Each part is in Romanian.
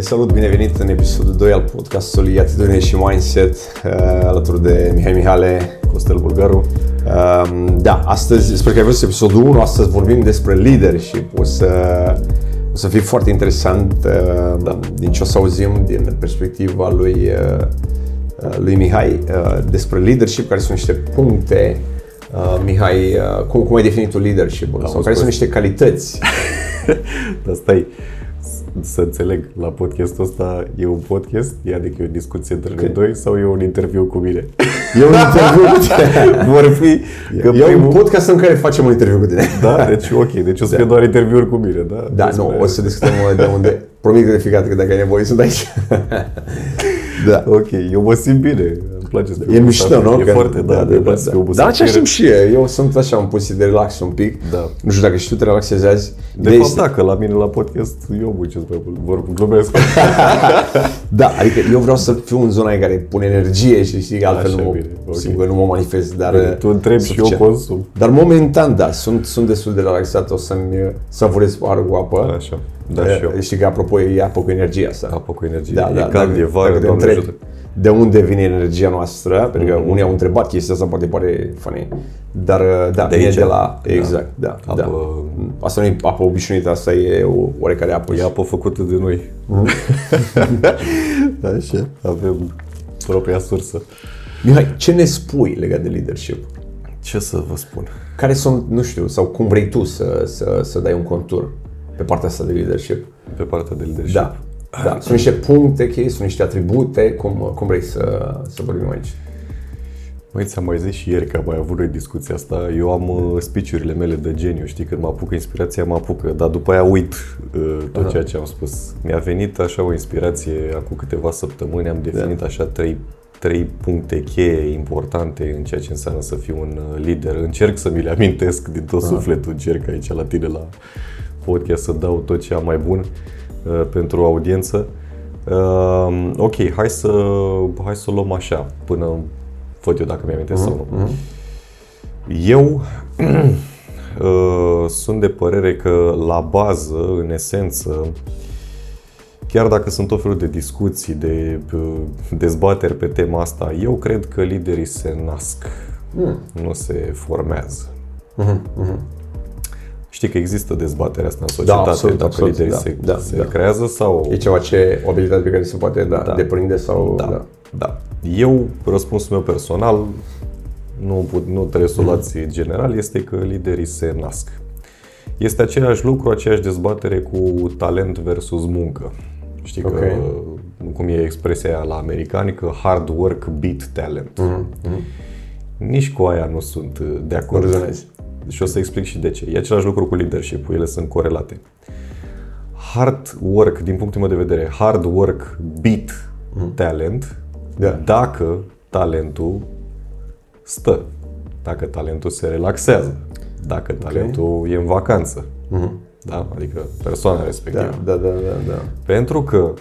Te salut, bine venit în episodul 2 al podcastului Atitudine și Mindset uh, alături de Mihai Mihale, Costel Bulgaru. Uh, da, astăzi, sper că ai văzut episodul 1, astăzi vorbim despre leadership. O să, o să fie foarte interesant uh, da. din ce o să auzim din perspectiva lui, uh, uh lui Mihai uh, despre leadership, care sunt niște puncte Uh, Mihai, uh, cum, cum ai definit tu leadership-ul? Sau care sunt niște calități? Dar stai, să înțeleg, la podcastul ăsta e un podcast? E adică e o discuție între noi doi sau e un interviu cu mine? E un interviu cu tine. Vor fi... Că e primul... un podcast în care facem un interviu cu tine. Da, deci ok, deci o să da. fie doar interviuri cu mine, da? Da, Despre... nu, o să discutăm de unde... Promit de fiecare că dacă ai nevoie sunt aici. da. Ok, eu mă simt bine place să E mișto, nu? E că, foarte, da, da, da, da, da. Dar același timp și eu. Eu sunt așa un puțin de relax un pic. Da. Nu știu dacă și tu te relaxezi azi. De, de fapt, este... da, că la mine la podcast eu muncesc mai mult, vorbim, glumesc. da, adică eu vreau să fiu în zona în care pun energie și știi, altfel nu, bine, okay. sigur, nu mă manifest. Dar, bine, tu întrebi și eu consum. Dar momentan, da, sunt, sunt destul de relaxat, o să-mi savurez paharul cu apă. Așa. Da, și eu. Știi că, apropo, e apă cu energie asta. Apă cu energie. Da, da, e cald, e vară, Doamne ajută de unde vine energia noastră, mm-hmm. pentru că unii au întrebat chestia asta, poate pare funny, dar da, de vine de la, da. exact, da, da. Apă... da. Asta nu e apă obișnuită, asta e o oarecare apă. E apă făcută de noi. Mm. Așa, avem propria sursă. Mihai, ce ne spui legat de leadership? Ce să vă spun? Care sunt, nu știu, sau cum vrei tu să, să, să dai un contur pe partea asta de leadership? Pe partea de leadership? Da. Da, sunt niște puncte cheie, sunt niște atribute, cum, cum vrei să, să vorbim aici? Măi, ți-am mai zis și ieri că am mai avut noi discuția asta. Eu am uh, speech mele de geniu, știi, când mă apucă inspirația, mă apucă, dar după aia uit uh, tot Aha. ceea ce am spus. Mi-a venit așa o inspirație acum câteva săptămâni, am definit da. așa trei, trei puncte cheie importante în ceea ce înseamnă să fiu un uh, lider. Încerc să mi le amintesc din tot Aha. sufletul, încerc aici la tine la podcast să dau tot ce am mai bun. Uh, pentru audiență. Uh, ok, hai să, hai să o luăm așa, până văd eu dacă mi am uh-huh, sau nu. Uh-huh. Eu uh, sunt de părere că la bază, în esență, chiar dacă sunt tot felul de discuții, de dezbateri pe tema asta, eu cred că liderii se nasc, mm. nu se formează. Uh-huh, uh-huh. Știi că există dezbaterea asta în da, societate, da, absolut, dacă absolut, liderii da, se, da, se da. creează sau... E ceva ce, o abilitate pe care se poate da, da. deprinde sau... Da, da. da. Eu, răspunsul meu personal, nu, nu trebuie să o luați mm. general, este că liderii se nasc. Este același lucru, aceeași dezbatere cu talent versus muncă. Știi okay. că, cum e expresia la americani, că hard work beat talent. Mm-hmm. Nici cu aia nu sunt de acord. Nu și o să explic și de ce. E același lucru cu leadership ele sunt corelate. Hard work, din punctul meu de vedere, hard work beat mm. talent da. dacă talentul stă, dacă talentul se relaxează, dacă talentul okay. e în vacanță. Mm-hmm. Da? Adică persoana respectivă. Da, da, da, da, da. Pentru că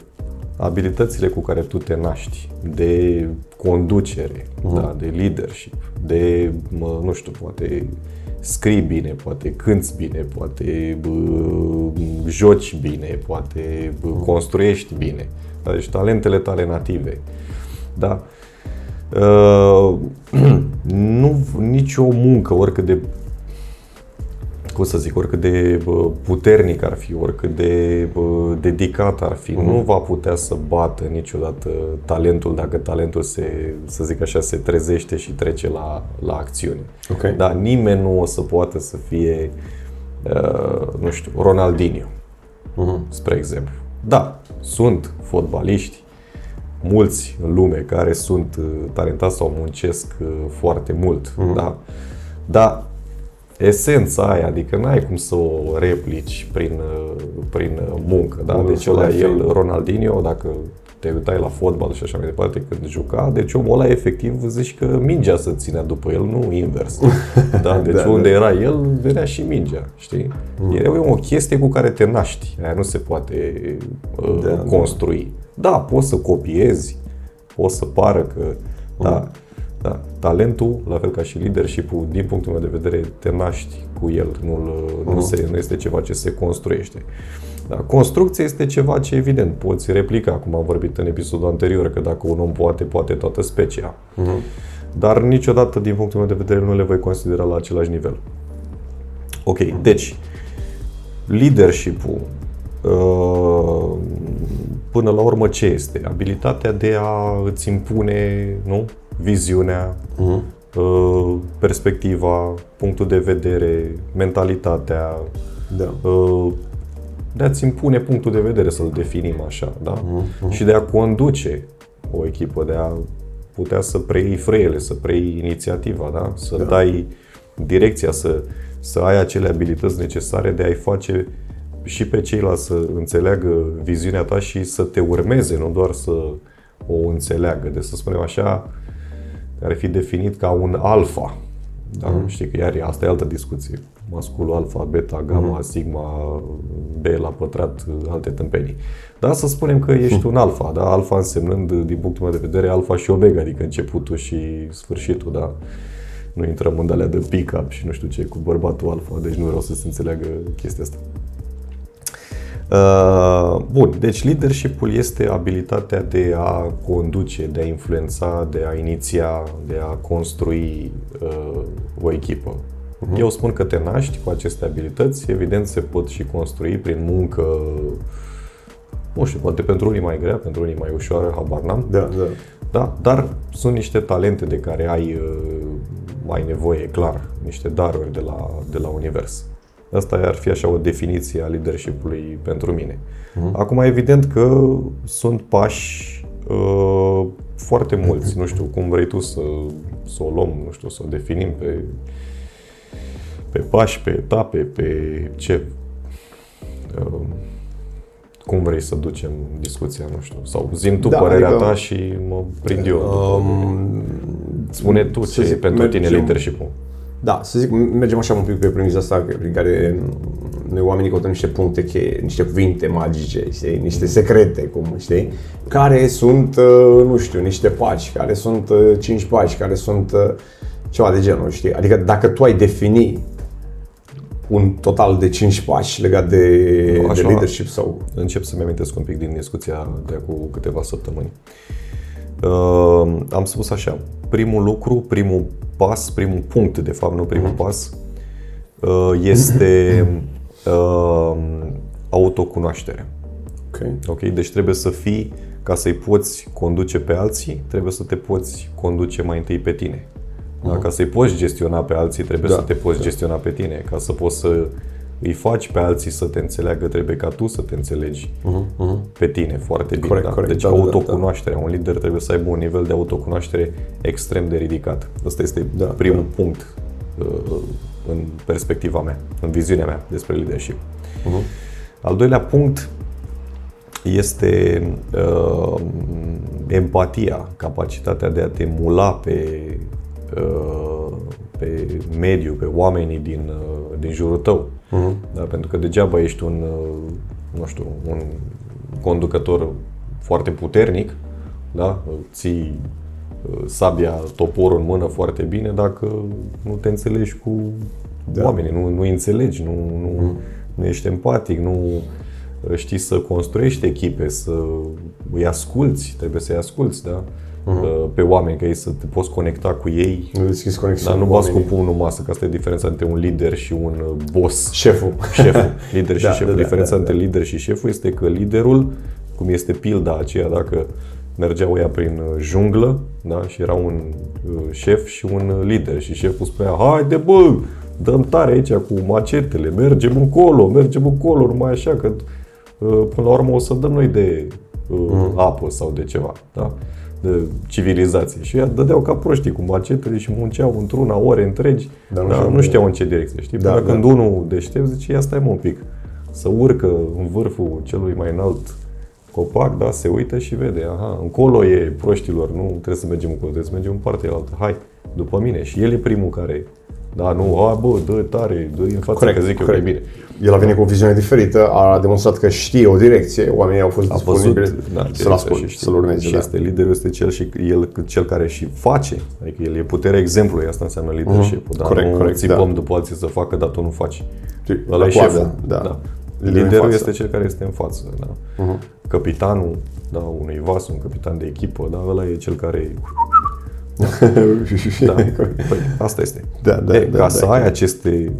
abilitățile cu care tu te naști de conducere, uh-huh. da, de leadership, de, mă, nu știu, poate scrii bine, poate cânți bine, poate bă, joci bine, poate bă, construiești bine. Da, deci talentele tale native. Da? Uh, nu nicio muncă, oricât de cum să zic, oricât de puternic ar fi, oricât de dedicat ar fi, uh-huh. nu va putea să bată niciodată talentul dacă talentul se, să zic așa, se trezește și trece la, la acțiune. Okay. Dar nimeni nu o să poată să fie, uh, nu știu, Ronaldinho, uh-huh. spre exemplu. Da, sunt fotbaliști, mulți în lume care sunt uh, talentați sau muncesc uh, foarte mult, uh-huh. da? Dar esența aia, adică n-ai cum să o replici prin, prin muncă. Da? Deci ăla el, Ronaldinho, dacă te uitai la fotbal și așa mai departe când juca, deci omul ăla efectiv zici că mingea să ținea după el, nu invers. Da? Deci da, unde da. era el, venea și mingea, știi? Mm. E o chestie cu care te naști, aia nu se poate uh, da, construi. Da. da, poți să copiezi, poți să pară că, mm. da, da. Talentul, la fel ca și leadership-ul, din punctul meu de vedere, te naști cu el, nu, mm. nu, se, nu este ceva ce se construiește. Da, construcție este ceva ce evident poți replica, cum am vorbit în episodul anterior, că dacă un om poate, poate toată specia. Uh-huh. Dar niciodată, din punctul meu de vedere, nu le voi considera la același nivel. Ok, deci, leadership-ul, uh, până la urmă ce este? Abilitatea de a îți impune nu? Viziunea, uh-huh. perspectiva, punctul de vedere, mentalitatea, Da. uh, de a-ți impune punctul de vedere, să-l definim așa, da? Mhm, Și de a conduce o echipă, de a putea să preiei frâiele, să preiei inițiativa, da? Să Da. dai direcția, să, să ai acele abilități necesare de a-i face și pe ceilalți să înțeleagă viziunea ta și să te urmeze, nu doar să o înțeleagă. De să spunem așa, ar fi definit ca un alfa. Da? Mm. Știi că iar e- asta e altă discuție. Masculul alfa, beta, gamma, mm. sigma, B la pătrat, alte tâmpenii. Dar să spunem că ești un alfa, da? Alfa însemnând, din punctul meu de vedere, alfa și omega, adică începutul și sfârșitul, da? Nu intrăm în alea de pick-up și nu știu ce cu bărbatul alfa, deci nu vreau să se înțeleagă chestia asta. Uh, bun, deci leadership-ul este abilitatea de a conduce, de a influența, de a iniția, de a construi uh, o echipă. Uh-huh. Eu spun că te naști cu aceste abilități, evident se pot și construi prin muncă, nu știu, poate pentru unii mai grea, pentru unii mai ușoară, habar n-am. Da, da. Da, dar sunt niște talente de care ai, uh, ai nevoie, clar, niște daruri de la, de la univers. Asta ar fi așa o definiție a leadership-ului pentru mine. Uh-huh. Acum, evident că sunt pași uh, foarte mulți, nu știu cum vrei tu să, să o luăm, nu știu, să o definim pe, pe pași, pe etape, pe ce... Uh, cum vrei să ducem discuția, nu știu. Sau zim tu Da, părerea adică- ta și mă prind eu. după Um, Spune tu să ce e zic, pentru tine mergem- leadership-ul. Da, să zic, mergem așa un pic pe premiza asta prin care noi oamenii căutăm niște puncte cheie, niște cuvinte magice, știi? niște secrete, cum știi? Care sunt, uh, nu știu, niște pași, care sunt uh, cinci pași, care sunt uh, ceva de genul, știi? Adică dacă tu ai defini un total de cinci pași legat de, Nu, de așa- leadership sau... Încep să-mi amintesc un pic din discuția de acum câteva săptămâni. Uh, am spus așa, primul lucru, primul pas, primul punct, de fapt, nu primul pas, uh, este uh, autocunoașterea. Ok. Ok? Deci trebuie să fii, ca să-i poți conduce pe alții, trebuie să te poți conduce mai întâi pe tine. Da? Ca să-i poți gestiona pe alții, trebuie Da, să te poți da. gestiona pe tine. Ca să poți să îi faci pe alții să te înțeleagă, trebuie ca tu să te înțelegi pe tine foarte bine. Corect, da? corect, Deci da, da, da, autocunoașterea. Un lider trebuie să aibă un nivel de autocunoaștere extrem de ridicat. Ăsta este Da, primul punct uh, în perspectiva mea, în viziunea mea despre leadership. Al doilea punct este uh, empatia, capacitatea de a te mula pe, uh, pe mediu, pe oamenii din, uh, din jurul tău. Uh-huh. Da? Pentru că degeaba ești un, uh, nu știu, un conducător foarte puternic, da? ții uh, sabia, toporul în mână foarte bine dacă nu te înțelegi cu da. oamenii, nu, nu înțelegi, nu, nu, nu ești empatic, nu uh, știi să construiești echipe, să îi asculți, trebuie să-i asculți, da? Uh-huh. Pe oameni, că ei să te poți conecta cu ei, Nu deschizi conexiunea dar nu cu bați cu oamenii. pumnul în masă, că asta e diferența între un lider și un uh, boss. Șeful. Șeful, lider și Da, șeful. da, da, Diferența da, între lider și șeful este că liderul, cum este pilda aceea dacă mergeau ea prin uh, junglă, da? și era un uh, șef și un uh, lider și șeful spunea, haide bă, dăm tare aici cu macetele, mergem încolo, mergem încolo, numai așa, că uh, până la urmă o să dăm noi de uh, Mm. apă sau de ceva, da? de civilizație. Și ea dădeau ca proștii cu macetele și munceau într-una ore întregi, Dar nu dar știau nu de- știau în ce direcție, știi? Da, Până da. când unul deștept zice, ia stai mă un pic, să urcă în vârful celui mai înalt copac, da, se uită și vede, aha, încolo e proștilor, nu trebuie să mergem încolo, trebuie să mergem în partea altă, hai, după mine. Și el e primul care, da, nu, a, bă, dă tare, dă în față, Corect, că zic eu corect. că e bine. El a venit cu o viziune diferită, a demonstrat că știe o direcție, oamenii au fost A văzut, disponibili da, să-l direcția asculte, și știe. să-l urmeze. Și da. este liderul, este cel și el cel care și face, adică el e puterea exemplului, asta înseamnă leadership-ul, da? Mhm. Corect, nu corect, țipăm da. după alții să facă, dar tu nu faci. Știi, Ăla la e coadă, șeful. da. Liderul în Liderul față. este cel care este în față. Da? Mhm. Capitanul da, unui vas, un capitan de echipă, da, ăla e cel care... Da, păi, asta este. Da, da, e, da, ca da, să da. ai aceste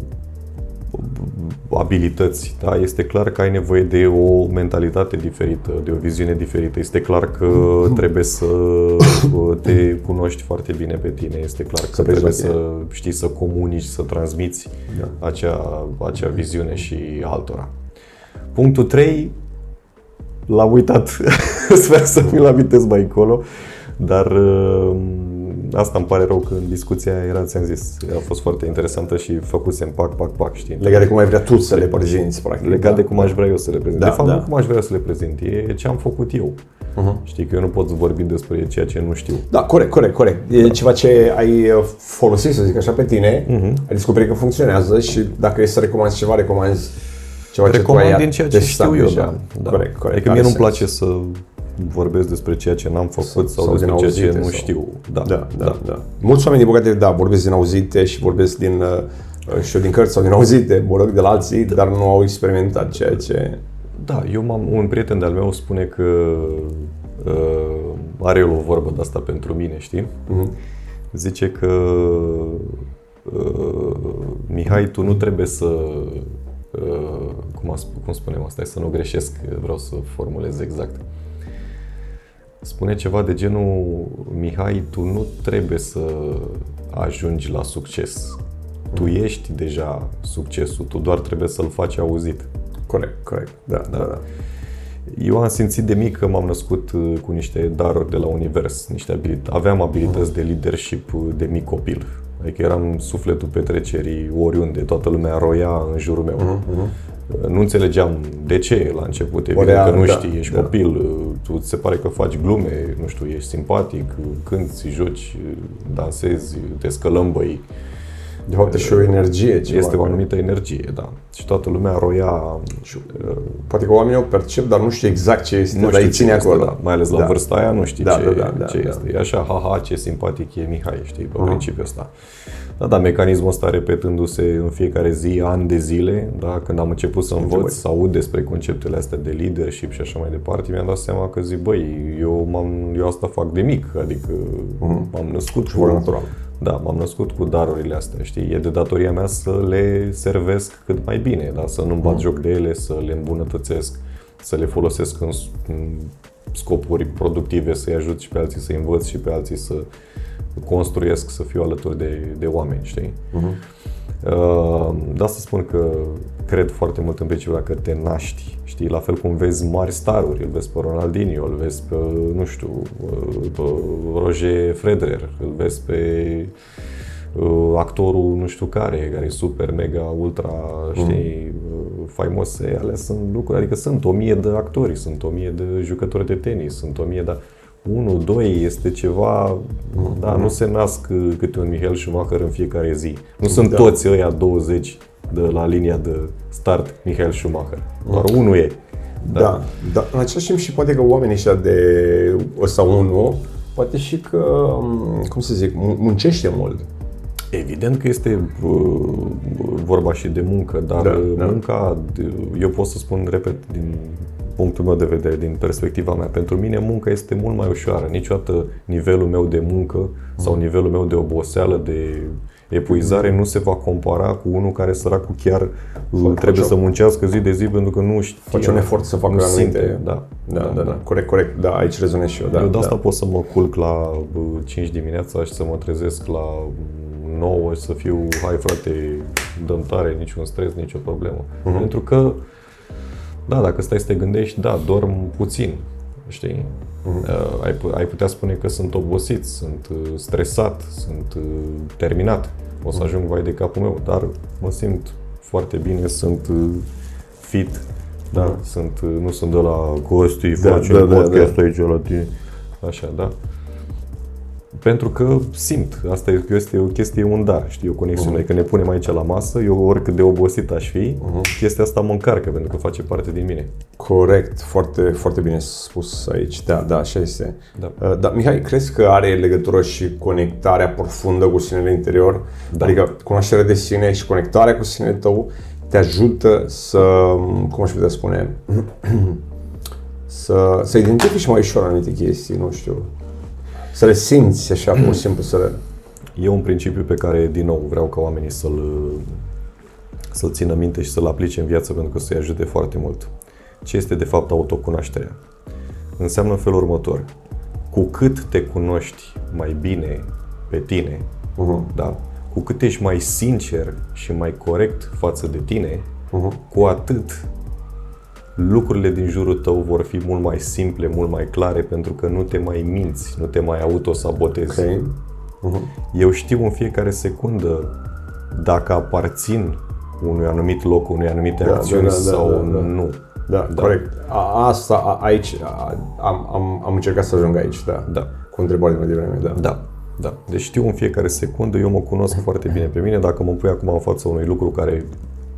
abilități, da, este clar că ai nevoie de o mentalitate diferită, de o viziune diferită. Este clar că trebuie să uh, te cunoști foarte bine pe tine, este clar că Să pleci trebuie la tine. să știi să comunici, să transmiți Da. acea, acea viziune și altora. Punctul 3 l-am uitat, sper să mi-l amintesc mai încolo, dar uh, asta îmi pare rău că în discuția era, ți-am zis, a fost foarte interesantă și făcusem pac, pac, pac, știi? Legat de cum ai vrea tu să le prezinți, practic. Legat da. de cum aș vrea eu să le prezint. Da, de fapt, da. nu cum aș vrea să le prezint, e ce am făcut eu. Mhm. Știi că eu nu pot vorbi despre ceea ce nu știu. Da, corect, corect, corect. E ceva ce ai uh, folosit, să zic așa, pe tine, Mhm. ai descoperit că funcționează și dacă e să recomanzi ceva, recomanzi ceva ce tu Recomand ai din ceea ce testat știu eu, deja. da. da. Corect, corect. Adică are mie nu-mi sens. place să vorbesc despre ceea ce n-am făcut sau, sau din despre ceea ce auzite nu sau- știu. Da, Da, da, da. Mulți oameni, din păcate, da, vorbesc din auzite și vorbesc din, uh, știu, din cărți sau din auzite, mă rog, de la alții, dar nu au experimentat ceea ce... Da, eu m-am, un prieten de-al meu spune că uh, are el o vorbă de asta pentru mine, știi? Mhm. Zice că uh, Mihai, tu nu trebuie să uh, cum, a, sp- cum spunem asta, să nu greșesc, vreau să formulez exact. Spune ceva de genul Mihai, tu nu trebuie să ajungi la succes. Tu ești deja succesul, tu doar trebuie să-l faci auzit. Corect, corect, da, da, da. Eu am simțit de mic că m-am născut uh, cu niște daruri de la univers, niște abilități. Aveam abilități de leadership uh, de mic copil. Adică eram sufletul petrecerii oriunde, toată lumea roia în jurul meu. Uh, Nu înțelegeam de ce la început, evident Orea, că nu da, știi, ești da. copil, uh, tu ți se pare că faci glume, nu știu, ești simpatic, uh, cânti, joci, uh, dansezi, te scălămbăi. De fapt, e și o energie. Ceva, Este o anumită energie, da. Și toată lumea roia uh, Poate că oamenii o percep, dar nu știu exact ce este, nu dar știu îi ține ce este, acolo. da. Mai ales la Da. vârsta aia nu știi Da, ce, da, da, da, ce da. este. E așa, haha, ce simpatic e Mihai, știi, pe principiul ăsta. Da, da, mecanismul ăsta repetându-se în fiecare zi, ani de zile, da, când am început să învăț, Început. să aud despre conceptele astea de leadership și așa mai departe, mi-am dat seama că zic, băi, eu, m-am, eu asta fac de mic, adică m-am născut Mhm. vor cu, natural. Da, m-am născut cu darurile astea, știi? E de datoria mea să le servesc cât mai bine, da? să nu-mi bat Mhm. joc de ele, să le îmbunătățesc, să le folosesc în, s- în scopuri productive, să-i ajut și pe alții să învăț și pe alții să construiesc, să fiu alături de, de oameni, știi? Uh, de asta spun că cred foarte mult în principiu dacă te naști, știi, la fel cum vezi mari staruri, îl vezi pe Ronaldinho, îl vezi pe, nu știu, uh, pe Roger Federer, îl vezi pe uh, actorul nu știu care, care e super, mega, ultra, știi, uh, faimose, alea sunt lucruri, adică sunt o mie de actori, sunt o mie de jucători de tenis, sunt o mie de... Unul, doi, este ceva, da, nu se nasc uh, câte un Michael Schumacher în fiecare zi. Nu sunt Da. toți ăia 20 de la linia de start Michael Schumacher. Doar unul e. Da. da. În același timp și poate că oamenii ăștia de ăsta unul, poate și că, m, cum să zic, mun- muncește mult. Evident că este uh, vorba și de muncă, dar Da, da, da. munca, eu pot să spun, repet, din punctul meu de vedere, din perspectiva mea, pentru mine munca este mult mai ușoară. Niciodată nivelul meu de muncă sau Mm. nivelul meu de oboseală, de epuizare nu se va compara cu unul care săracul chiar uh, Face trebuie o- să muncească zi de zi pentru că nu știe. Face un efort să facă nu anumite... simte, da. Da, da, da, corect, corect. Da, aici rezonez și eu. Da, eu de da. asta pot să mă culc la bă, 5 dimineața și să mă trezesc la 9 și să fiu, hai frate, dăm tare, niciun stres, nicio problemă. Mhm. Pentru că, da, dacă stai să te gândești, da, dorm puțin, știi? Mhm. Uh, ai, pu- ai putea spune că sunt obosit, sunt uh, stresat, sunt uh, terminat, o Mhm. să ajung vai de capul meu, dar mă simt foarte bine, sunt uh, fit, da, sunt, uh, nu sunt de la Costi, Da, facem da, da, podcast da. aici la tine. Așa, da? Pentru că simt, asta e- este o chestie, un dar, știi, o conexiune. Adică ne punem aici la masă, eu oricât de obosit aș fi, chestia asta mă încarcă pentru că face parte din mine. Corect, foarte, foarte bine spus aici. Da, da, așa este. Da. Uh, Dar, Mihai, crezi că are legătură și conectarea profundă cu sinele interior? Da. Adică cunoașterea de sine și conectarea cu sinele tău te ajută să, cum aș putea spune, să, să identifici mai ușor anumite chestii, nu știu, să le simți așa, pur și simplu să le... E un principiu pe care, din nou, vreau ca oamenii să-l, să-l țină minte și să-l aplice în viață pentru că să-i ajute foarte mult. Ce este, de fapt, autocunoașterea? Înseamnă în felul următor. Cu cât te cunoști mai bine pe tine, uh-huh. da? cu cât ești mai sincer și mai corect față de tine, uh-huh. cu atât lucrurile din jurul tău vor fi mult mai simple, mult mai clare, pentru că nu te mai minți, nu te mai autosabotezi. Okay. Uh-huh. Eu știu în fiecare secundă dacă aparțin unui anumit loc, unui anumite da, acțiuni da, da, sau da, da, da. nu. Da, da, corect. A, asta, a, aici, a, am, am, am încercat să ajung aici, da. Da. Cu întrebările mai devreme, da. Da. Da. Deci știu în fiecare secundă, eu mă cunosc foarte bine pe mine. Dacă mă pui acum în fața unui lucru care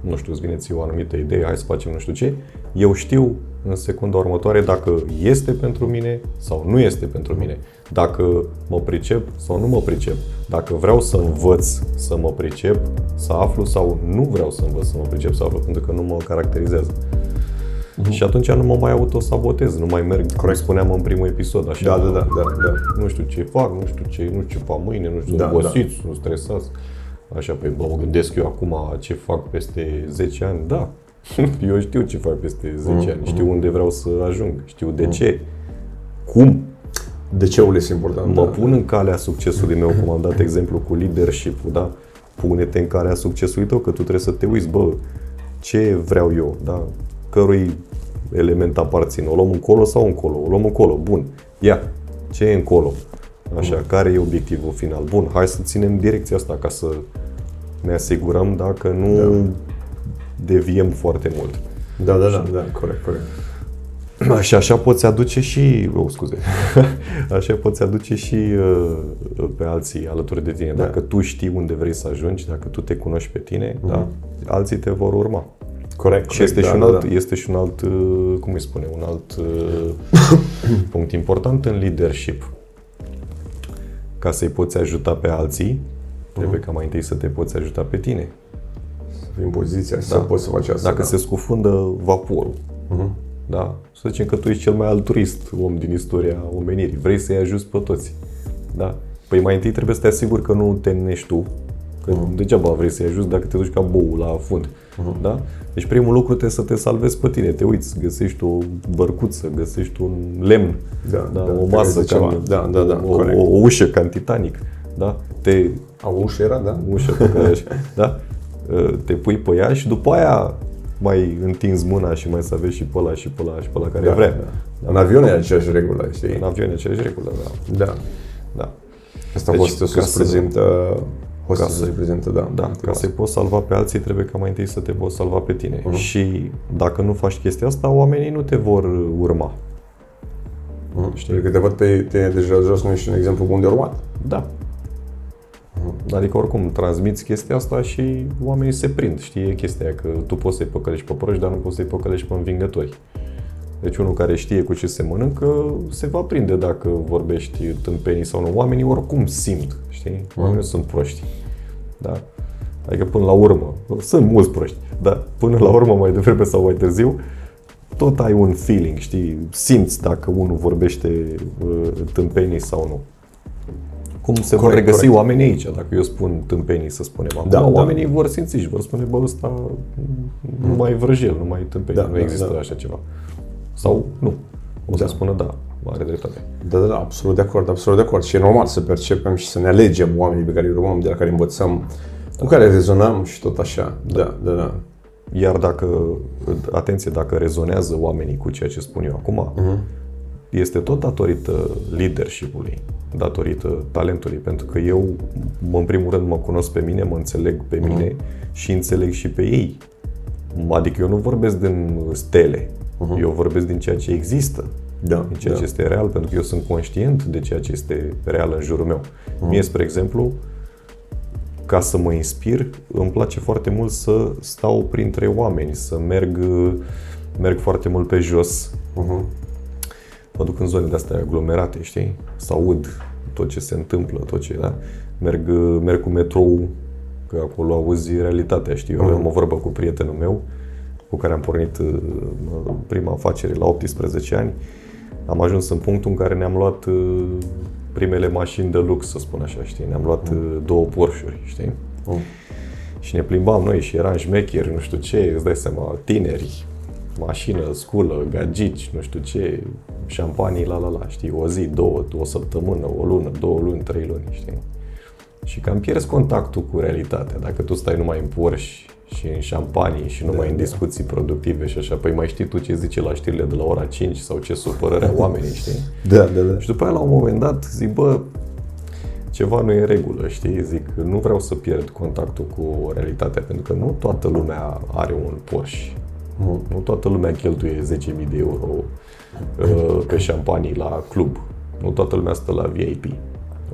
nu știu, îți vine ție o anumită idee, hai să facem nu știu ce, eu știu în secunda următoare dacă este pentru mine sau nu este pentru mine, dacă mă pricep sau nu mă pricep, dacă vreau să învăț să mă pricep, să aflu sau nu vreau să învăț să mă pricep să aflu, pentru că nu mă caracterizează. Uh-huh. Și atunci nu mă mai autosabotez, nu mai merg, cum spuneam în primul episod, așa. Da, da, da, da, da. Nu știu ce fac, nu știu ce, nu știu ce fac mâine, nu știu, da, obosiți, da. nu stresați. Așa, pe bă, mă gândesc eu acum ce fac peste 10 ani. Da, eu știu ce fac peste 10 mm-hmm. ani, știu unde vreau să ajung, știu de mm-hmm. ce, cum. De ce este important. Mă da. pun în calea succesului meu, cum am dat exemplu cu leadership da? Pune-te în calea succesului tău, că tu trebuie să te uiți, bă, ce vreau eu, da? Cărui element aparțin? O luăm încolo sau încolo? O luăm încolo, bun. Ia, ce e încolo? Așa, mm. care e obiectivul final? Bun, hai să ținem direcția asta ca să ne asigurăm dacă nu da. deviem foarte mult. Da, da, da, da, corect, corect. Și așa poți aduce și, oh, scuze, așa poți aduce și uh, pe alții alături de tine. Da. Dacă tu știi unde vrei să ajungi, dacă tu te cunoști pe tine, mm-hmm. da, alții te vor urma. Corect. Și este, da, și un alt, da. este și un alt, uh, cum îi spune, un alt uh, punct important în leadership. Ca să-i poți ajuta pe alții, Trebuie uh-huh. ca mai întâi să te poți ajuta pe tine. Să fii în poziția da. să poți să faci asta. Dacă da. se scufundă vaporul, uh-huh. da? să zicem că tu ești cel mai altruist om din istoria omenirii. Vrei să-i ajuți pe toți. Da? Păi mai întâi trebuie să te asiguri că nu te nești tu, că uh-huh. degeaba vrei să-i ajuți dacă te duci ca bou la fund. Uh-huh. Da? Deci primul lucru trebuie să te salvezi pe tine. Te uiți, găsești o bărcuță, găsești un lemn, da, da, da, o masă, ca, da, da, da, o, o, o ușă ca în Titanic. Da? Te a, ușă era, da? Ușă pe care, da? Ă, te pui pe ea și după aia mai întinzi mâna și mai să aveți și pe ăla și pe ăla și pe ăla care da, vrea. Da. Da. În avion e aceeași regulă, știi? În avion e aceeași regulă, da. Da. da. Asta deci, hostul să prezintă Hostul să se prezintă, da. Da, ca să-i poți salva pe alții, trebuie ca mai întâi să te poți salva pe tine. Uh-huh. Și dacă nu faci chestia asta, oamenii nu te vor urma. Uh-huh. Știi? Că te văd pe tine deja jos, nu ești un exemplu bun de urmat. Da, Adică oricum transmiți chestia asta și oamenii se prind. Știi, e chestia aia că tu poți să-i păcălești pe proști, dar nu poți să-i păcălești pe învingători. Deci unul care știe cu ce se mănâncă se va prinde dacă vorbești tâmpenii sau nu. Oamenii oricum simt, știi? Oamenii nu sunt proști. Da? Adică până la urmă, sunt mulți proști, dar până la urmă, mai devreme sau mai târziu, tot ai un feeling, știi? Simți dacă unul vorbește uh, tâmpenii sau nu cum se corect, vor regăsi corect. oamenii aici, dacă eu spun tâmpenii, să spunem. Acum, da, da. oamenii vor simți și vor spune, bă, ăsta nu mm. mai vrăjel, nu mai tâmpenii, da, nu da, există da. așa ceva. Sau nu. O să da. spună da, are dreptate. Da, da, da, absolut de acord, absolut de acord. Și e normal să percepem și să ne alegem oamenii pe care îi urmăm, de la care învățăm, da. cu care rezonăm și tot așa. Da, da, da. Iar dacă, atenție, dacă rezonează oamenii cu ceea ce spun eu acum, uh-huh. este tot datorită leadership-ului datorită talentului, pentru că eu, în primul rând, mă cunosc pe mine, mă înțeleg pe mine uh-huh. și înțeleg și pe ei. Adică eu nu vorbesc din stele, uh-huh. eu vorbesc din ceea ce există, da, din ceea da. ce este real, pentru că eu sunt conștient de ceea ce este real în jurul meu. Uh-huh. Mie, spre exemplu, ca să mă inspir, îmi place foarte mult să stau printre oameni, să merg, merg foarte mult pe jos. Uh-huh mă duc în zone de astea aglomerate, știi? Să aud tot ce se întâmplă, tot ce, da? Merg, merg cu metrou că acolo auzi realitatea, știi? Eu aveam o vorbă cu prietenul meu, cu care am pornit uh, prima afacere la 18 ani. Am ajuns în punctul în care ne-am luat uh, primele mașini de lux, să spun așa, știi? Ne-am luat uh, două Porsche-uri, știi? Mm. Și ne plimbam noi și eram șmecheri, nu știu ce, îți dai seama, tineri, mașină, sculă, gagici, nu știu ce, șampanii, la la la, știi, o zi, două, o săptămână, o lună, două luni, trei luni, știi? Și cam pierzi contactul cu realitatea. Dacă tu stai numai în Porsche și în șampanii și numai în discuții productive și așa, păi mai știi tu ce zice la știrile de la ora 5 sau ce supărări au oamenii, știi? Da, da, da. Și după aia, la un moment dat, zic, bă, ceva nu e în regulă, știi? Zic, nu vreau să pierd contactul cu realitatea, pentru că nu toată lumea are un Porsche. Nu, nu toată lumea cheltuie 10.000 de euro uh, pe șampanii la club. Nu toată lumea stă la VIP.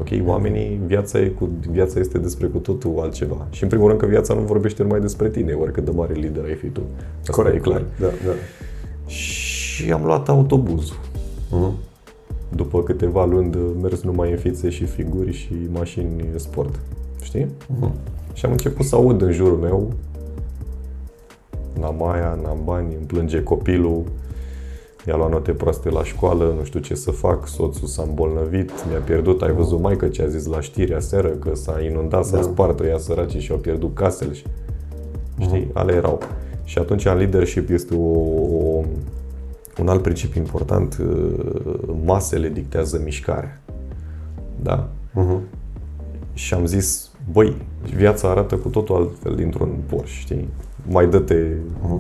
Ok, oamenii, viața, e cu, viața este despre cu totul altceva. Și în primul rând că viața nu vorbește numai despre tine, oricât de mare lider ai fi tu. Asta Corect, e clar. Da, da. Și am luat autobuzul. Mhm. După câteva luni de mers numai în fițe și figuri și mașini sport. Știi? Mhm. Și am început să aud în jurul meu N-am aia, n-am bani, îmi plânge copilul, i-a luat note proaste la școală, nu știu ce să fac, soțul s-a îmbolnăvit, mi-a pierdut, ai văzut mai că ce a zis la știri aseară, că s-a inundat, s-a Da. spart, ăia săraci și au pierdut casele. și- Știi? Ale erau. Și atunci în leadership este o, o, un alt principiu important, uh, masele dictează mișcarea. Da? Mhm. Și am zis, băi, viața arată cu totul altfel dintr-un Porsche, știi? Mai dă-te,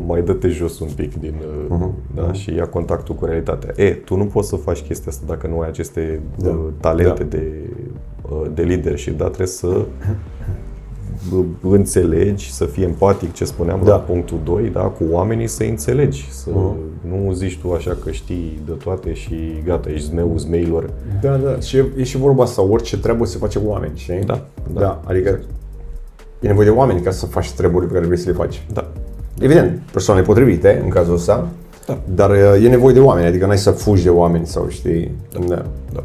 mai dă-te jos un pic din, uh, da, și ia contactul cu realitatea. E, tu nu poți să faci chestia asta dacă nu ai aceste Da. uh, talente Da. de, uh, de leadership, dar trebuie să uh, înțelegi, să fii empatic, ce spuneam Da. la punctul 2, da, cu oamenii să înțelegi, să Mhm. nu zici tu așa că știi de toate și gata, ești zmeu zmeilor. Da, da. Și e, e și vorba asta, orice trebuie se face cu oameni, știi? Da, da. da. Adică e nevoie de oameni ca să faci treburile pe care vrei să le faci. Da, Evident, persoane potrivite în cazul ăsta, Da. dar uh, e nevoie de oameni, adică n-ai să fugi de oameni sau știi. Da. da.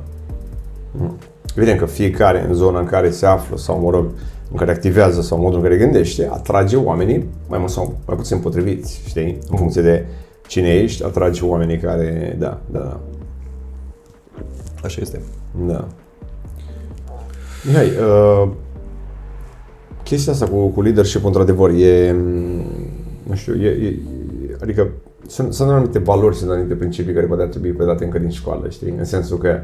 Evident că fiecare în zona în care se află sau, mă rog, în care activează sau modul în care gândește, atrage oamenii mai mult sau mai puțin potriviți, știi? În funcție de cine ești, atrage oamenii care, da, da, da. Așa este. Da. Mihai, uh, chestia asta cu, cu leadership într-adevăr e, mm, nu știu, e, e, e- adică sunt, sunt anumite valori, sunt anumite principii care poate ar trebui predate încă din școală, știi? În sensul că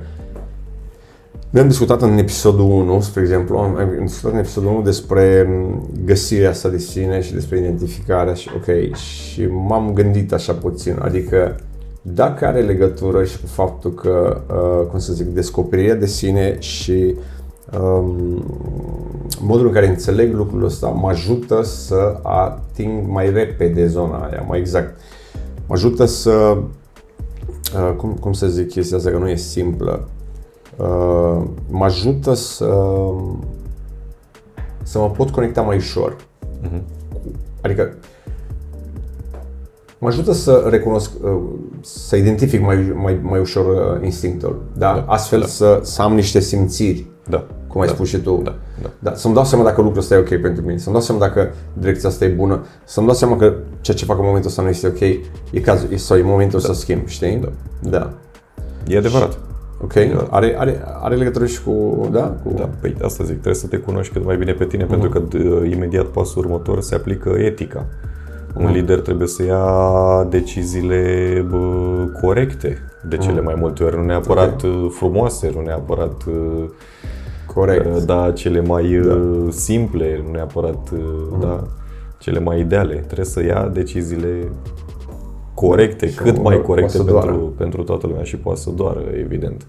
noi am discutat în episodul 1, spre exemplu, am, am discutat în episodul 1 despre mm, găsirea asta de sine și despre identificarea și ok, și m-am gândit așa puțin, adică dacă are legătură și cu faptul că, uh, cum să zic, descoperirea de sine și um, modul în care înțeleg lucrul ăsta mă ajută să ating mai repede zona aia, mai exact. Mă ajută să, uh, cum, cum să zic chestia asta, că nu e simplă, uh, mă ajută să, să mă pot conecta mai ușor. Adică mă ajută să recunosc, uh, să identific mai, mai, mai ușor uh, instinctul, da? Da, Astfel da. Să, să am niște simțiri, Da. Cum ai da. spus și tu. Da, da. Da, să-mi dau seama dacă lucrul ăsta e ok pentru mine, să-mi dau seama dacă direcția asta e bună, să-mi dau seama că ceea ce fac în momentul ăsta nu este ok, e cazul, e, sau e momentul să schimb, știi? Da. Da. E adevărat. Ok? Are, are, are legătură și cu, da? Cu, Da, păi asta zic, trebuie să te cunoști cât mai bine pe tine, pentru că d- imediat pasul următor se aplică etica. Un lider trebuie să ia deciziile bă, corecte de cele mai multe ori, nu neapărat uh, frumoase, nu neapărat uh, Corect. uh, da, cele mai uh, simple, nu neapărat uh, da, cele mai ideale. Trebuie să ia deciziile corecte, Și cât mă mai rog, corecte poate să doară. pentru, pentru toată lumea și poate să doară, evident.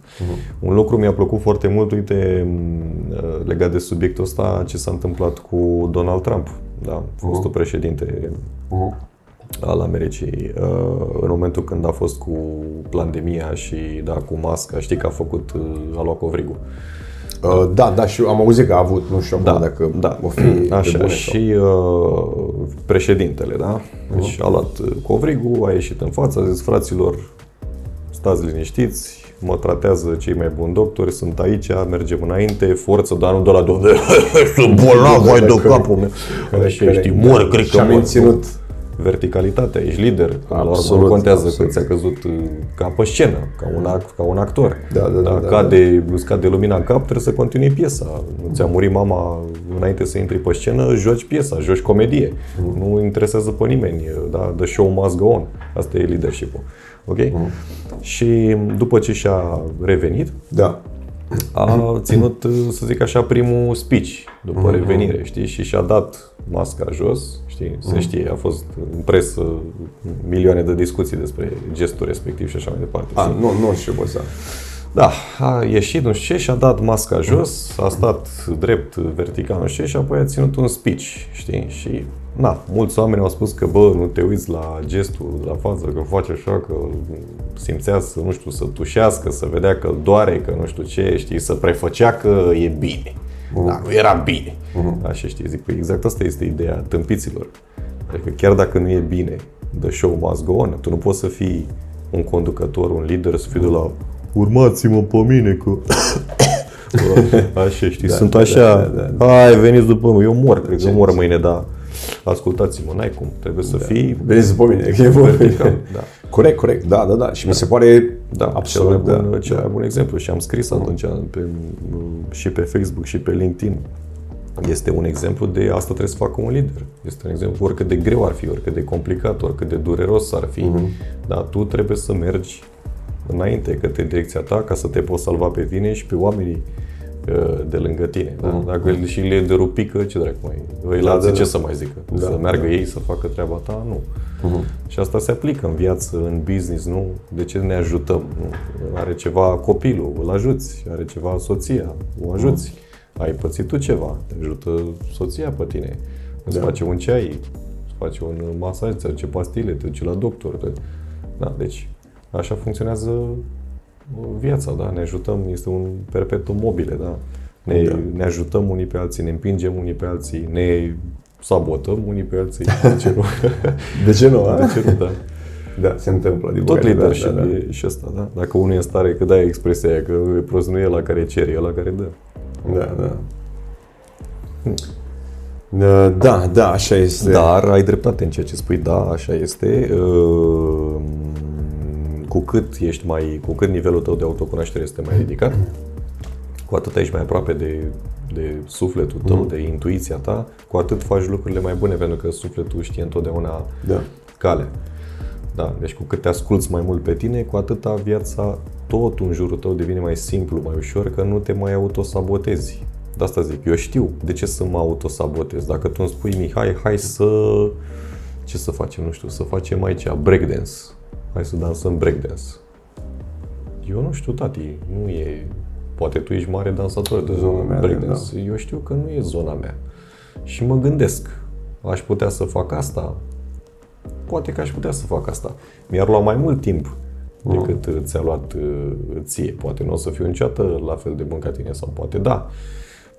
Un lucru mi-a plăcut foarte mult, uite, m, legat de subiectul ăsta, ce s-a întâmplat cu Donald Trump, da, fostul președinte Mhm. al Americii, uh, în momentul când a fost cu pandemia și da, cu masca, știi că a făcut, uh, a luat covrigul. Uh, da, da, și am auzit că a avut, nu știu Da, acum dacă da. o fi de Așa, bune și uh, președintele, da? Deci a luat uh, covrigul, a ieșit în față, a zis, fraților, stați liniștiți, mă tratează cei mai buni doctori, sunt aici, mergem înainte, forță, dar nu de la domnule, sunt bolnav, hai de capul meu. Așa, știi, mor, cred și că am mor. Menținut Verticalitatea, ești lider, până la urmă Absolut, nu contează absolut. că ți-a căzut uh, ca pe scenă, ca un, act, ca un actor. Da, da, da, da, cade, îți cade lumina în cap, trebuie să continui piesa. Nu ți-a murit mama înainte să intri pe scenă, joci piesa, joci comedie. Mm. Nu interesează pe nimeni, da? the show must go on. Asta e leadership-ul. Ok? Mm. Și după ce și-a revenit, Da. a ținut, să zic așa, primul speech după revenire, știi? Și și-a dat masca jos, știi? Se știe, a fost în presă milioane de discuții despre gestul respectiv și așa mai departe. A, știi? nu, nu știu ce să. Da, a ieșit, nu știu ce, și-a dat masca jos, a stat drept, vertical, nu știu ce, și apoi a ținut un speech, știi? Și, na, mulți oameni au spus că, bă, nu te uiți la gestul de la față, că face așa, că simțea să, nu știu, să tușească, să vedea că îl doare, că nu știu ce, știi, să prefăcea că e bine. Dar nu era bine. Așa știi, zic, păi exact asta este ideea tâmpiților. Adică chiar dacă nu e bine, the show must go on, tu nu poți să fii un conducător, un lider, să fii de la urmați-mă pe mine că... Așa, știi, da, sunt așa, da, da, hai, veniți după mine, eu mor, cred că mor mâine, dar ascultați-mă, n-ai cum, trebuie să fii Veniți după mine, că e bun. vertical, da. Corect, corect, da, da, da. Și mi se pare Da, absolut, cel mai bun, da. cel mai bun exemplu și am scris atunci pe, și pe Facebook și pe LinkedIn. Este un exemplu de asta trebuie să facă un lider. Este un exemplu oricât de greu ar fi, oricât de complicat, oricât de dureros ar fi, dar tu trebuie să mergi înainte către direcția ta ca să te poți salva pe tine și pe oamenii uh, de lângă tine. Da? Dacă el și liderul pică, ce dracu mai... Îi Da, da, da, ce da. să mai zică? Da, să meargă da. ei să facă treaba ta? Nu. Și asta se aplică în viață, în business, nu? De ce ne ajutăm? Nu? Are ceva copilul, îl ajuți, are ceva soția, o ajuți. Ai pățit tu ceva, te ajută soția pe tine. Îți Da. face un ceai, îți face un masaj, îți aduce pastile, te duce la doctor. Te... Da, deci așa funcționează uh, viața, da? Ne ajutăm, este un perpetuum mobile, da? Ne, Da. ne ajutăm unii pe alții, ne împingem unii pe alții, ne sabotăm unii pe alții. De ce nu? De ce nu, a? De ce nu, da. Da, se întâmplă. Din Tot păcate, leadership da, da, da. e și ăsta, da? Dacă unul e în stare, că da, expresia aia, că e prost, nu e la care cere, e la care dă. Da, da. Da, Da, da, așa este. Dar ai dreptate în ceea ce spui, da, așa este. Uh, Cu cât ești mai, cu cât nivelul tău de autocunoaștere este mai ridicat, cu atât ești mai aproape de, de sufletul tău, de intuiția ta, cu atât faci lucrurile mai bune, pentru că sufletul știe întotdeauna Da. calea. Da, deci cu cât te asculți mai mult pe tine, cu atâta viața, tot în jurul tău devine mai simplu, mai ușor, că nu te mai autosabotezi. De asta zic, eu știu de ce să mă autosabotez. Dacă tu îmi spui, Mihai, hai să... Ce să facem? Nu știu, să facem aici breakdance. Hai să dansăm breakdance. Eu nu știu, tati, nu e... Poate tu ești mare dansator de Zona mea, breakdance. Eu știu că nu e zona mea. Și mă gândesc, aș putea să fac asta? Poate că aș putea să fac asta. Mi-ar lua mai mult timp decât uh, ți-a luat uh, ție. Poate nu o să fiu niciodată la fel de bun ca tine sau poate da.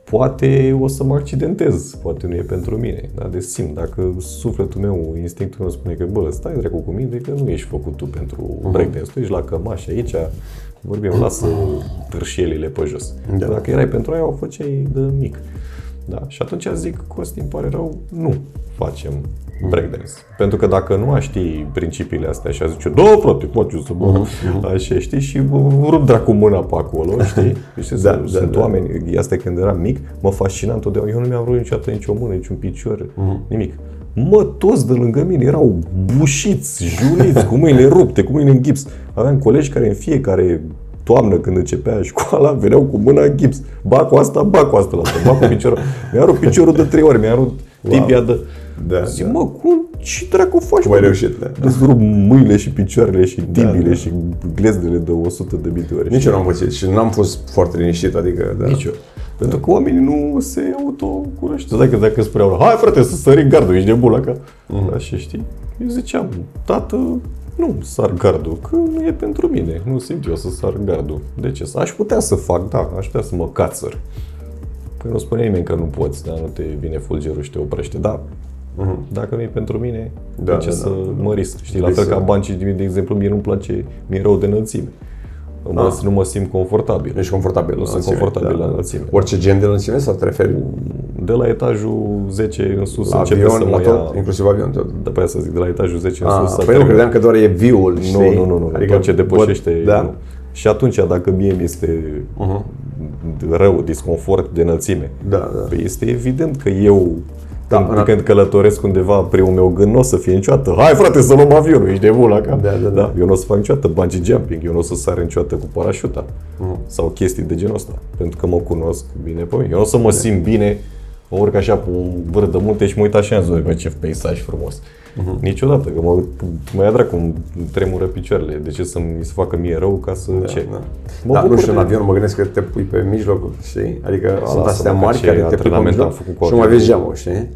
Poate o să mă accidentez, poate nu e pentru mine, dar de simt, dacă sufletul meu, instinctul meu spune că, bă, stai dracu cu mine, că nu ești făcut tu pentru breakdance, tu ești la cămașă aici, vorbim, lasă târșielile pe jos. Da. Dacă erai pentru aia, o făceai de mic. Da. Și atunci zic, Costi, îmi pare rău, nu facem breakdance. Pentru că dacă nu aș ști principiile astea și a zice, da, frate, face să mă, așa, știi, și rup dracu mâna pe acolo, știi? știi Da, da, da, sunt da. oameni, asta când eram mic, mă fascina întotdeauna. Eu nu mi-am vrut niciodată nicio mână, niciun picior, nimic. Mă, toți de lângă mine erau bușiți, juliți, cu mâinile rupte, cu mâinile în gips. Aveam colegi care în fiecare toamnă când începea școala, veneau cu mâna în gips. Ba cu asta, ba cu asta, la asta, ba cu piciorul. Mi-a rupt piciorul de trei ori, mi-a rupt tibia de... Da, Zic, da. mă, cum, ce dracu faci? Cum ai mă? reușit, da. Îți rup mâinile și picioarele și tibile da. și glezdele de 100 de mii de ori. Nici eu n-am pățit și n-am fost foarte liniștit, adică, da. Nici eu. Pentru că oamenii nu se autocunoaște. Dacă, dacă spuneau, hai frate să sărim gardul, ești nebun la cap. Mhm. Așa știi? Eu ziceam, tată, nu sar gardul, că nu e pentru mine. Nu simt eu să sar gardul. De ce? Aș putea să fac, da, aș putea să mă cațăr. Păi nu spune nimeni că nu poți, dar nu te vine fulgerul și te oprește. Da, dacă nu e pentru mine, Mhm. Da, de ce da, să da, da. mă risc? Știi, la Vrei fel să- ca bancii, de exemplu, mie nu-mi place, mi-e rău de înălțime. Mă, Ah. Nu mă simt confortabil. Nu ești confortabil Nu la sunt înălțime. confortabil la înălțime. Orice gen de înălțime sau te referi De la etajul 10 în sus la începe avion, să la mă tot, ia... inclusiv avion tot? De pe aia să zic, de la etajul 10 în Ah, sus. să păi nu, termin. credeam că doar e viul, știi? Nu, nu, nu, nu. Adică tot ce depășește... bă, da. Nu. Și atunci, dacă mie mi este Uh-huh. rău, disconfort de înălțime, Da, da. Păi este evident că eu, Da, da, când, în- când călătoresc undeva, primul meu gând nu o să fie niciodată Hai frate să luăm avionul, ești nebun la cap Da, da, da. Eu nu o să fac niciodată bungee jumping, eu nu o să sar niciodată cu parașuta Mhm. Sau chestii de genul ăsta Pentru că mă cunosc bine pe mine Eu nu o să mă Da. simt bine Mă urc așa pe un vârf de munte și mă uit așa în zonă, bă, ce peisaj frumos. Mhm. Niciodată, că mă, mă ia dracu, îmi tremură picioarele. De ce să mi se facă mie rău ca să ce? Da. Mă da, nu bucur știu, în de- avion mă gândesc că te pui pe mijloc, știi? Adică sunt lasă-mă astea că mari ce care te pui pe antrenament am mijloc făcut cu și nu mai avionul. vezi geamul, știi?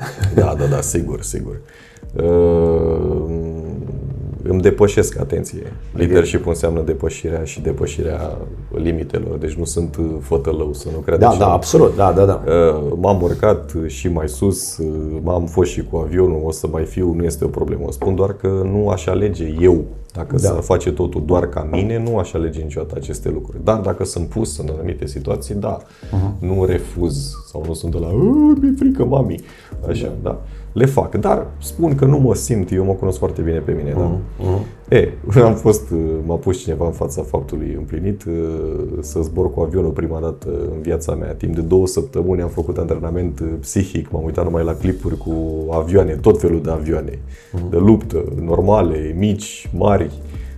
Da, da, da, sigur, sigur. Uh, îmi depășesc, atenție. Leadership înseamnă depășirea și depășirea limitelor, deci nu sunt uh, fătălău, să nu Da, credeți. da, absolut, da, da, da. Uh, M-am urcat și mai sus, uh, m-am fost și cu avionul, o să mai fiu, nu este o problemă. Spun doar că nu aș alege eu, dacă Da. da. să face totul doar ca mine, nu aș alege niciodată aceste lucruri. Dar dacă sunt pus în anumite situații, da, uh-huh. nu refuz sau nu sunt de la, "Ă, mi-e frică, mami, așa, da. da. Le fac, dar spun că nu mă simt, eu mă cunosc foarte bine pe mine, da. Uh-huh. E, am fost, m-a pus cineva în fața faptului împlinit uh, să zbor cu avionul prima dată în viața mea. Timp de două săptămâni am făcut antrenament uh, psihic, m-am uitat numai la clipuri cu avioane, tot felul de avioane, de luptă, normale, mici, mari,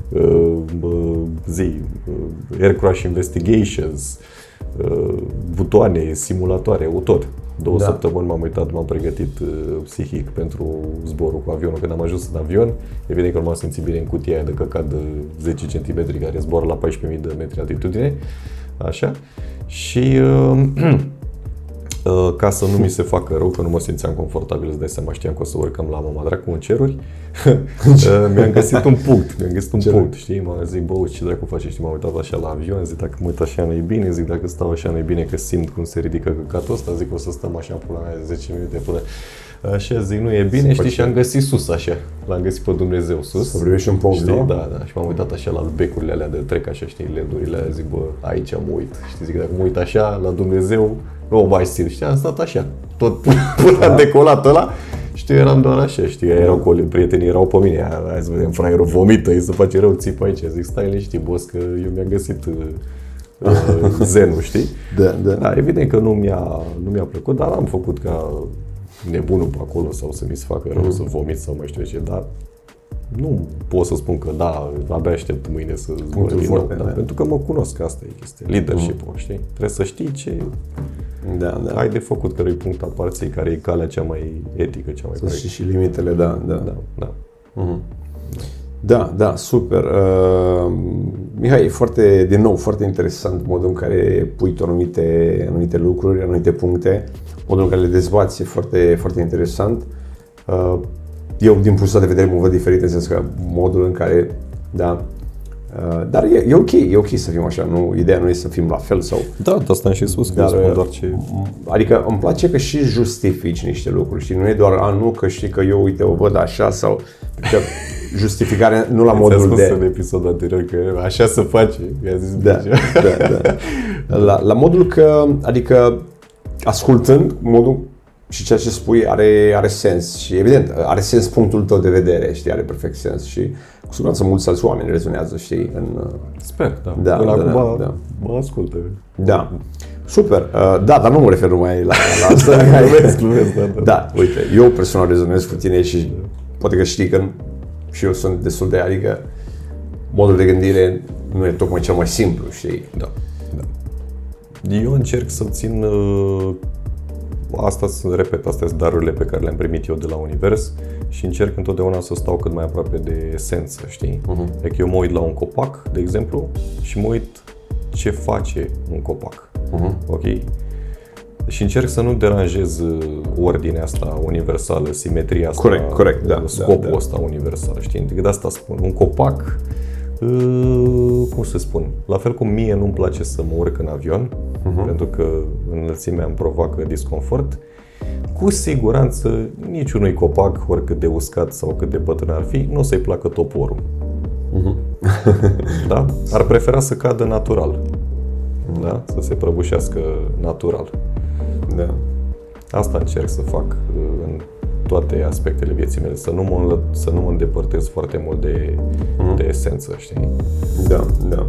uh, uh, zi, uh, air crash investigations, uh, butoane, simulatoare, o tot. Două Da. da. săptămâni m-am uitat, m-am pregătit uh, psihic pentru zborul cu avionul. Când am ajuns în avion, evident că nu m-am simțit bine în cutia aia de căcat de 10 cm care zboară la 14.000 de metri altitudine. Așa. Și uh, Uh, ca să nu mi se facă rău, că nu mă simțeam confortabil, îți dai seama, știam că o să urcăm la mama dracu în ceruri, uh, mi-am găsit un punct, mi-am găsit un Ceruri. punct, știi, mă zic, bă, ce dracu face, știi, m-am uitat așa la avion, zic, dacă mă uit așa nu-i bine, zic, dacă stau așa nu-i bine, că simt cum se ridică căcatul ăsta, zic, o să stăm așa până la 10 minute până... Așa, zic, nu e bine, Se știi, face- și am găsit sus așa, l-am găsit pe Dumnezeu sus. Să privești un punct, Știi? nu? Da, da. Și m-am uitat așa la becurile alea de trec așa, știi, ledurile alea, zic, bă, aici mă uit. Știi, zic, dacă mă uit așa la Dumnezeu, nu o mai simt. Știi, am stat așa, tot până Da. am decolat ăla. Știi, eram doar așa, știi, erau colegi, prietenii erau pe mine, Hai- hai să vedem, fraierul vomită, îi se face rău, țip aici. Zic, stai liniștit, boss, că eu mi-am găsit uh, uh, zenul, știi? Da, da. Da, evident că nu mi-a, nu mi-a plăcut, dar am făcut ca nebunul pe acolo sau să mi se facă rău, să vomit sau mai știu ce, dar nu pot să spun că da, abia aștept mâine să zbor Punctul din nou, foarte, da, da. pentru că mă cunosc, că asta e chestia, leadership-ul, știi? Trebuie să știi ce Da, da. ai de făcut, cărui punct aparții, care e calea cea mai etică, cea mai Să corectă. știi și limitele, da, da. Da, da. Da, da, super. Uh, Mihai, e foarte, din nou, foarte interesant modul în care pui tu anumite, anumite lucruri, anumite puncte, modul în care le dezbați e foarte, foarte interesant. Uh, eu, din punctul ăsta de vedere, mă văd diferit, în sens că modul în care, da, uh, dar e, e ok, e ok să fim așa, nu, ideea nu e să fim la fel sau Da, de asta am și spus, că Dar, eu spun doar ce... Adică îmi place că și justifici niște lucruri și nu e doar, a, nu, că știi că eu, uite, o văd așa sau că justificarea nu la Ți-am modul spus de... în episodul anterior că așa se face, mi-a zis Da, Mircea. da, da. La, la modul că, adică, ascultând, modul și ceea ce spui are, are sens și evident, are sens punctul tău de vedere, știi, are perfect sens și cu siguranță mulți alți oameni rezonează, știi, în, Sper, da. Da, Până da, acum da, da. mă ascultă. Da. Super. Uh, Da, dar nu mă refer numai la, la asta. glumesc, glumesc, da, da. Da, uite, eu personal rezonez cu tine și poate că știi că și eu sunt destul de, adică modul de gândire nu e tocmai cel mai simplu, știi? Da, da. Eu încerc să țin uh, asta, sunt- repet, astea sunt darurile pe care le-am primit eu de la univers și încerc întotdeauna să stau cât mai aproape de esență, știi? Uh-huh. Adică eu mă uit la un copac, de exemplu, și mă uit ce face un copac. Uh-huh. Ok? Și încerc să nu deranjez uh, ordinea asta universală, simetria asta, Corect, corect, da, scopul da, da. ăsta universal, știi? De asta spun. Un copac, uh, cum să spun, la fel cum mie nu-mi place să mă urc în avion, Mhm. pentru că înălțimea îmi provoacă disconfort, cu siguranță niciunui copac, oricât de uscat sau cât de bătrân ar fi, nu o să-i placă toporul. da? Ar prefera să cadă natural. Da? Să se prăbușească natural. Da. Asta încerc să fac uh, în toate aspectele vieții mele, să nu mă, să nu mă îndepărtez foarte mult de, mm. de esență, știi? Da, da.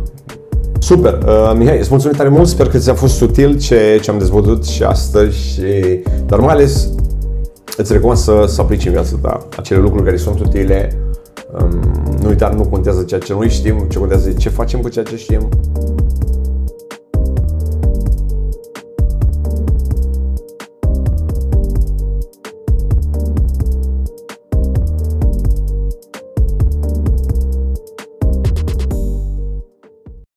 Super! Uh, Mihai, îți mulțumim tare mult, sper că ți-a fost util ce, ce am dezvoltat și astăzi, și, dar mai ales îți recomand să, să aplici în viața ta acele lucruri care sunt utile. Um, nu uita, nu contează ceea ce noi știm, ce contează ce facem cu ceea ce știm.